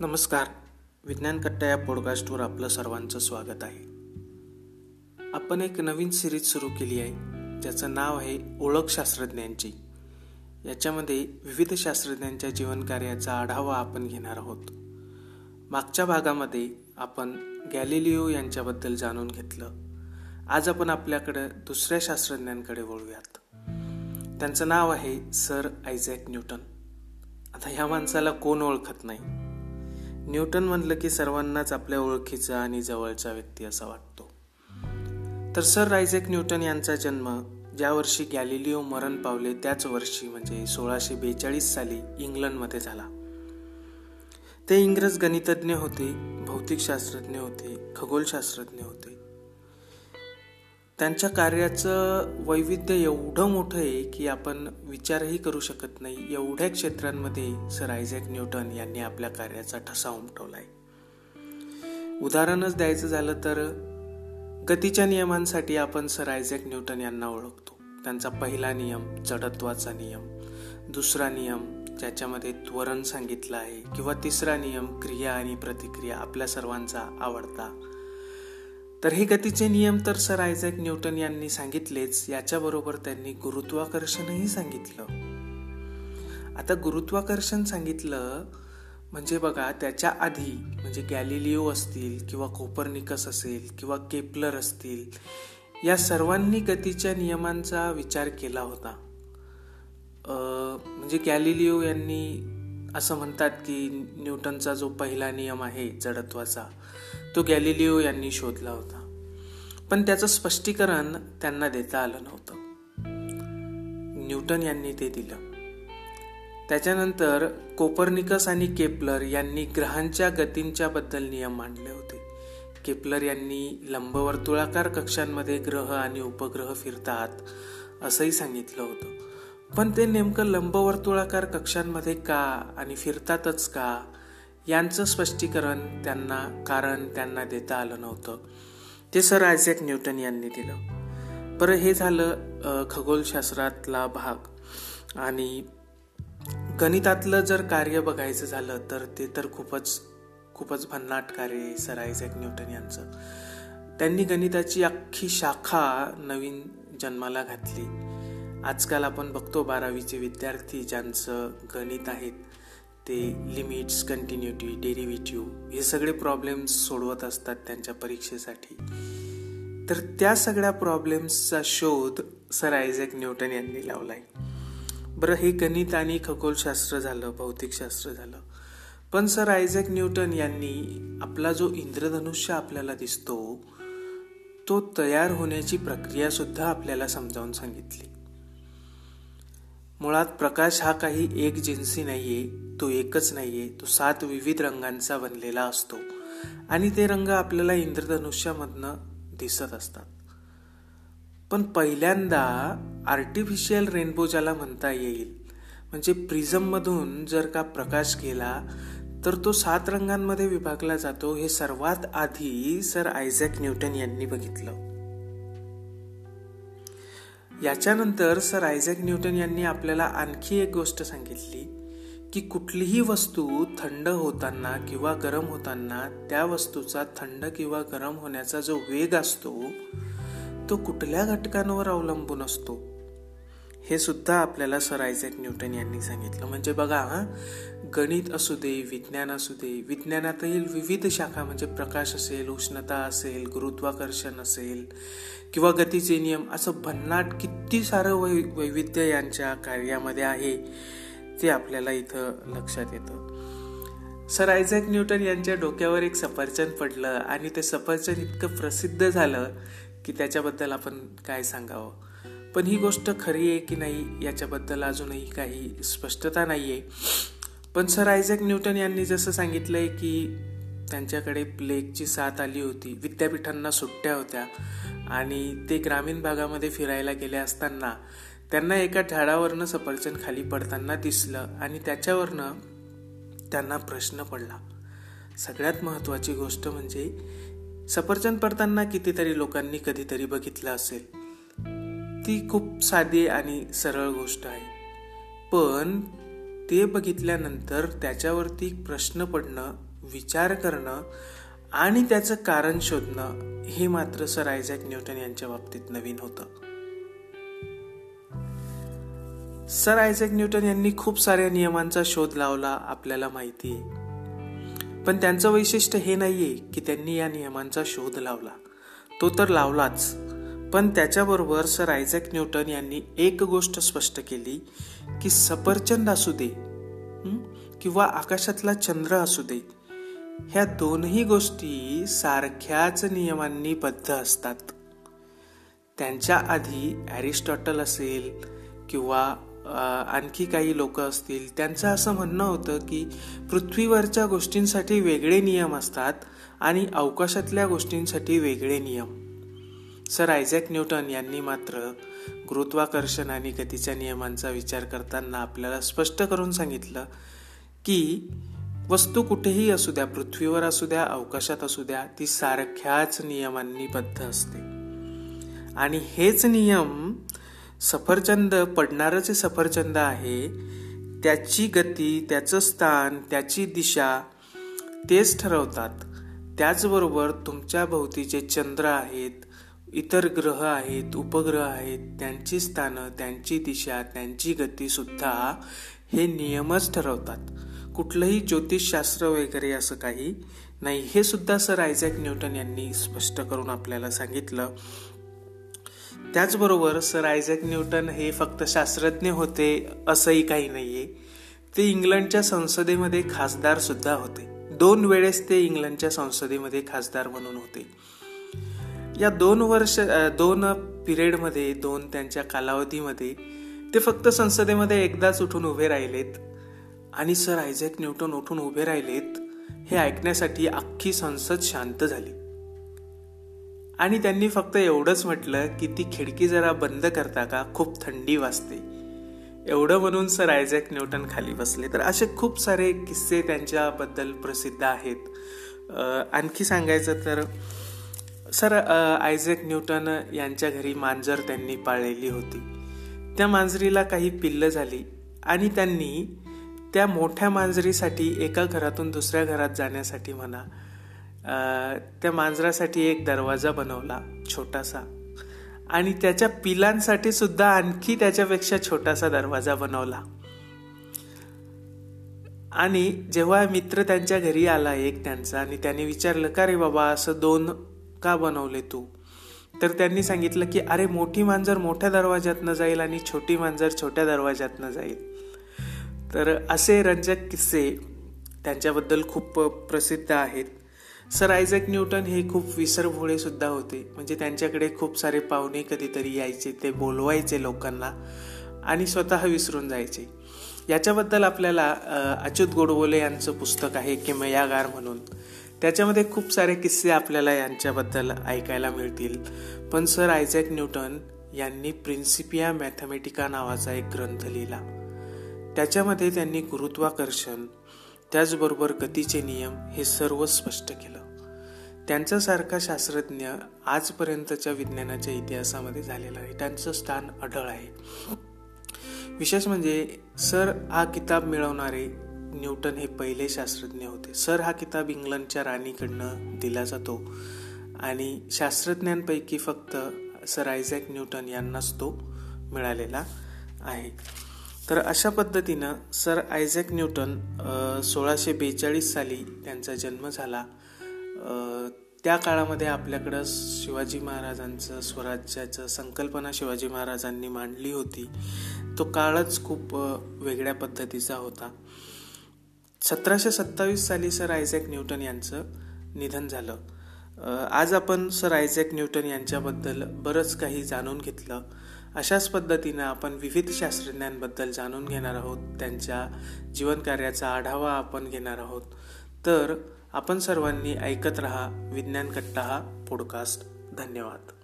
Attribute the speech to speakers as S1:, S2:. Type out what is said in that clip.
S1: नमस्कार. विज्ञान कट्टा या पॉडकास्टवर आपलं सर्वांचं स्वागत आहे. आपण एक नवीन सिरीज सुरू केली आहे. ज्याचं नाव आहे ओळख शास्त्रज्ञांची. याच्यामध्ये विविध शास्त्रज्ञांच्या जीवनकार्याचा आढावा आपण घेणार आहोत. मागच्या भागामध्ये आपण गॅलिलिओ यांच्याबद्दल जाणून घेतलं. आज आपण आपल्याकडं दुसऱ्या शास्त्रज्ञांकडे वळूयात. त्यांचं नाव आहे सर आयझॅक न्यूटन. आता ह्या माणसाला कोण ओळखत नाही? न्यूटन म्हणलं की सर्वांनाच आपल्या ओळखीचा आणि जवळचा व्यक्ती असा वाटतो. तर सर रायझेक न्यूटन यांचा जन्म ज्या वर्षी गॅलिलिओ मरण पावले त्याच वर्षी म्हणजे सोळाशे बेचाळीस साली इंग्लंडमध्ये झाला. ते इंग्रज गणितज्ञ होते भौतिकशास्त्रज्ञ होते खगोलशास्त्रज्ञ होते. त्यांच्या कार्याचं वैविध्य एवढं मोठं आहे की आपण विचारही करू शकत नाही. एवढ्या क्षेत्रांमध्ये सर आयझॅक न्यूटन यांनी आपल्या कार्याचा ठसा उमटवलाय. उदाहरणच द्यायचं झालं तर गतीच्या नियमांसाठी आपण सर आयझॅक न्यूटन यांना ओळखतो. त्यांचा पहिला नियम जडत्वाचा नियम. दुसरा नियम ज्याच्यामध्ये त्वरण सांगितलं आहे. किंवा तिसरा नियम क्रिया आणि प्रतिक्रिया आपल्या सर्वांचा आवडता. तर हे गतीचे नियम तर सर आयझॅक न्यूटन यांनी सांगितलेच. याच्याबरोबर त्यांनी गुरुत्वाकर्षणही सांगितलं. आता गुरुत्वाकर्षण सांगितलं म्हणजे बघा त्याच्या आधी म्हणजे गॅलिलिओ असतील किंवा कोपरनिकस असेल किंवा केपलर असतील या सर्वांनी गतीच्या नियमांचा विचार केला होता. म्हणजे गॅलिलिओ यांनी असं म्हणतात की न्यूटनचा जो पहिला नियम आहे जडत्वाचा तो गॅलिलिओ यांनी शोधला होता. पण त्याचं स्पष्टीकरण त्यांना देता आलं नव्हतं. न्यूटन यांनी ते दिलं. त्याच्यानंतर कोपरनिकस आणि केपलर यांनी ग्रहांच्या गतींच्या बद्दल नियम मांडले होते. केपलर यांनी लंबवर्तुळाकार कक्षांमध्ये ग्रह आणि उपग्रह फिरतात असंही सांगितलं होतं. पण ते नेमकं लंबवर्तुळाकार कक्षांमध्ये का आणि फिरतातच का यांचं स्पष्टीकरण त्यांना कारण त्यांना देता आलं नव्हतं. ते सर आयझॅक न्यूटन यांनी दिलं. बरं हे झालं खगोलशास्त्रातला भाग. आणि गणितातलं जर कार्य बघायचं झालं तर ते तर खूपच खूपच भन्नाट कार्य आहे सर आयझॅक न्यूटन यांचं. त्यांनी गणिताची अख्खी शाखा नवीन जन्माला घातली. आजकाल आपण बघतो बारावीचे विद्यार्थी ज्यांचं गणित आहेत ते लिमिट्स कंटिन्युटी डेरिव्हेटिव्ह हे सगळे प्रॉब्लेम्स सोडवत असतात त्यांच्या परीक्षेसाठी. तर त्या सगळ्या प्रॉब्लेम्सचा शोध सर आयझॅक न्यूटन यांनी लावलाय. बरं हे गणित आणि खगोलशास्त्र झालं भौतिकशास्त्र झालं. पण सर आयझॅक न्यूटन यांनी आपला जो इंद्रधनुष्य आपल्याला दिसतो तो तयार होण्याची प्रक्रियासुद्धा आपल्याला समजावून सांगितली. मुळात प्रकाश हा काही एक जिन्सी नाहीये तो एकच नाहीये तो सात विविध रंगांचा बनलेला असतो. आणि ते रंग आपल्याला इंद्रधनुष्यामधनं दिसत असतात. पण पहिल्यांदा आर्टिफिशियल रेनबो ज्याला म्हणता येईल म्हणजे प्रिझममधून जर का प्रकाश गेला तर तो सात रंगांमध्ये विभागला जातो हे सर्वात आधी सर आयझॅक न्यूटन यांनी बघितलं. याच्यानंतर सर आयझॅक न्यूटन यांनी आपल्याला आणखी एक गोष्ट सांगितली की कुठलीही वस्तू थंड होताना किंवा गरम होताना त्या वस्तूचा थंड किंवा गरम होण्याचा जो वेग असतो तो कुठल्या घटकांवर अवलंबून असतो? हे सुद्धा आपल्याला सर आयझॅक न्यूटन यांनी सांगितलं. म्हणजे बघा हां गणित असू दे विज्ञान असू दे विज्ञानातील विविध शाखा म्हणजे प्रकाश असेल उष्णता असेल गुरुत्वाकर्षण असेल किंवा गतीचे नियम असं भन्नाट किती सारं वै वैविध्य यांच्या कार्यामध्ये आहे ते आपल्याला इथं लक्षात येतं. सर आयझॅक न्यूटन यांच्या डोक्यावर एक सफरचंद पडलं आणि ते सफरचंद इतकं प्रसिद्ध झालं की त्याच्याबद्दल आपण काय सांगावं? पण ही गोष्ट खरी आहे की नाही याच्याबद्दल अजूनही काही स्पष्टता नाही आहे पण सर आयझॅक न्यूटन यांनी जसं सांगितलं आहे की त्यांच्याकडे प्लेगची साथ आली होती विद्यापीठांना सुट्ट्या होत्या आणि ते ग्रामीण भागामध्ये फिरायला गेले असताना त्यांना एका झाडावरनं सफरचंद खाली पडताना दिसलं आणि त्याच्यावरनं त्यांना प्रश्न पडला. सगळ्यात महत्त्वाची गोष्ट म्हणजे सफरचंद पडताना कितीतरी लोकांनी कधीतरी बघितलं असेल. ती खूप साधी आणि सरळ गोष्ट आहे. पण ते बघितल्यानंतर त्याच्यावरती प्रश्न पडणं विचार करणं आणि त्याचं कारण शोधणं हे मात्र सर आयझॅक न्यूटन यांच्या बाबतीत नवीन होतं. सर आयझॅक न्यूटन यांनी खूप साऱ्या नियमांचा शोध लावला आपल्याला माहिती आहे पण त्यांचं वैशिष्ट्य हे नाहीये की त्यांनी या नियमांचा शोध लावला. तो तर लावलाच. पण त्याच्याबरोबर सर आयझॅक न्यूटन यांनी एक गोष्ट स्पष्ट केली की सफरचंद असू दे किंवा आकाशातला चंद्र असू दे ह्या दोनही गोष्टी सारख्याच नियमांनी बद्ध असतात. त्यांच्या आधी ॲरिस्टॉटल असेल किंवा आणखी काही लोक असतील त्यांचं असं म्हणणं होतं की पृथ्वीवरच्या गोष्टींसाठी वेगळे नियम असतात आणि अवकाशातल्या गोष्टींसाठी वेगळे नियम. सर आयझॅक न्यूटन यांनी मात्र गुरुत्वाकर्षण आणि गतीच्या नियमांचा विचार करताना आपल्याला स्पष्ट करून सांगितलं की वस्तू कुठेही असू द्या पृथ्वीवर असू द्या अवकाशात असू द्या ती सारख्याच नियमांनी बद्ध असते. आणि हेच नियम सफरचंद पडणारच सफरचंद आहे त्याची गती त्याचं स्थान त्याची दिशा तेच ठरवतात. त्याचबरोबर तुमच्या भोवतीचे चंद्र आहेत इतर ग्रह आहेत उपग्रह आहेत त्यांची स्थानं त्यांची दिशा त्यांची गतीसुद्धा हे नियमच ठरवतात. कुठलंही ज्योतिषशास्त्र वगैरे असं काही नाही. हे सुद्धा सर आयझॅक न्यूटन यांनी स्पष्ट करून आपल्याला सांगितलं. त्याचबरोबर सर आयझॅक न्यूटन हे फक्त शास्त्रज्ञ होते असंही काही नाही आहे ते इंग्लंडच्या संसदेमध्ये खासदार सुद्धा होते. दोन वेळेस ते इंग्लंडच्या संसदेमध्ये खासदार म्हणून होते. या दोन वर्ष दोन पिरियडमध्ये दोन त्यांच्या कालावधीमध्ये ते फक्त संसदेमध्ये एकदाच उठून उभे राहिलेत. आणि सर आयझॅक न्यूटन उठून उभे राहिलेत हे ऐकण्यासाठी अख्खी संसद शांत झाली. आणि त्यांनी फक्त एवढंच म्हटलं की ती खिडकी जरा बंद करता का खूप थंडी वाजते. एवढं म्हणून सर आयझॅक न्यूटन खाली बसले. तर असे खूप सारे किस्से त्यांच्याबद्दल प्रसिद्ध आहेत. आणखी सांगायचं तर सर आयझॅक न्यूटन यांच्या घरी मांजर त्यांनी पाळलेली होती. त्या मांजरीला काही पिल्लं झाली आणि त्यांनी त्या मोठ्या मांजरीसाठी एका घरातून दुसऱ्या घरात जाण्यासाठी म्हणा त्या मांजरासाठी एक दरवाजा बनवला छोटासा. आणि त्याच्या पिलांसाठी सुद्धा आणखी त्याच्यापेक्षा छोटासा दरवाजा बनवला. आणि जेव्हा मित्र त्यांच्या घरी आला एक त्यांचा आणि त्याने विचारलं का रे बाबा असं दोन का बनवले तू. तर त्यांनी सांगितलं की अरे मोठी मांजर मोठ्या दरवाज्यातनं जाईल आणि छोटी मांजर छोट्या दरवाज्यातनं जाईल. तर असे रंजक किस्से त्यांच्याबद्दल खूप प्रसिद्ध आहेत. सर आयझॅक न्यूटन हे खूप विसरभोळे सुद्धा होते. म्हणजे त्यांच्याकडे खूप सारे पाहुणे कधीतरी यायचे ते बोलवायचे लोकांना आणि स्वतः विसरून जायचे. याच्याबद्दल आपल्याला अच्युत गोडबोले यांचं पुस्तक आहे किमयागार म्हणून. त्याच्यामध्ये खूप सारे किस्से आपल्याला यांच्याबद्दल ऐकायला मिळतील. पण सर आयझॅक न्यूटन यांनी प्रिन्सिपिया मॅथमॅटिका नावाचा एक ग्रंथ लिहिला. त्याच्यामध्ये त्यांनी गुरुत्वाकर्षण त्याचबरोबर गतीचे नियम हे सर्व स्पष्ट केलं. त्यांच्यासारखा शास्त्रज्ञ आजपर्यंतच्या विज्ञानाच्या इतिहासामध्ये झालेला आहे. त्यांचं स्थान अढळ आहे. विशेष म्हणजे सर हा किताब मिळवणारे न्यूटन हे पहिले शास्त्रज्ञ होते. सर हा किताब इंग्लंडच्या राणीकडनं दिला जातो आणि शास्त्रज्ञांपैकी फक्त सर आयझॅक न्यूटन यांनाच तो मिळालेला आहे. तर अशा पद्धतीनं सर आयझॅक न्यूटन सोळाशे बेचाळीस साली त्यांचा जन्म झाला. त्या काळामध्ये आपल्याकडं शिवाजी महाराजांचं स्वराज्याचं संकल्पना शिवाजी महाराजांनी मांडली होती. तो काळच खूप वेगळ्या पद्धतीचा होता. सतराशे सत्तावीस साली सर आयझॅक न्यूटन यांचं निधन झालं. आज आपण सर आयझॅक न्यूटन यांच्याबद्दल बरंच काही जाणून घेतलं. अशाच पद्धतीनं आपण विविध शास्त्रज्ञांबद्दल जाणून घेणार आहोत. त्यांच्या जीवनकार्याचा आढावा आपण घेणार आहोत. तर आपण सर्वांनी ऐकत रहा विज्ञान कट्टा हा पॉडकास्ट धन्यवाद.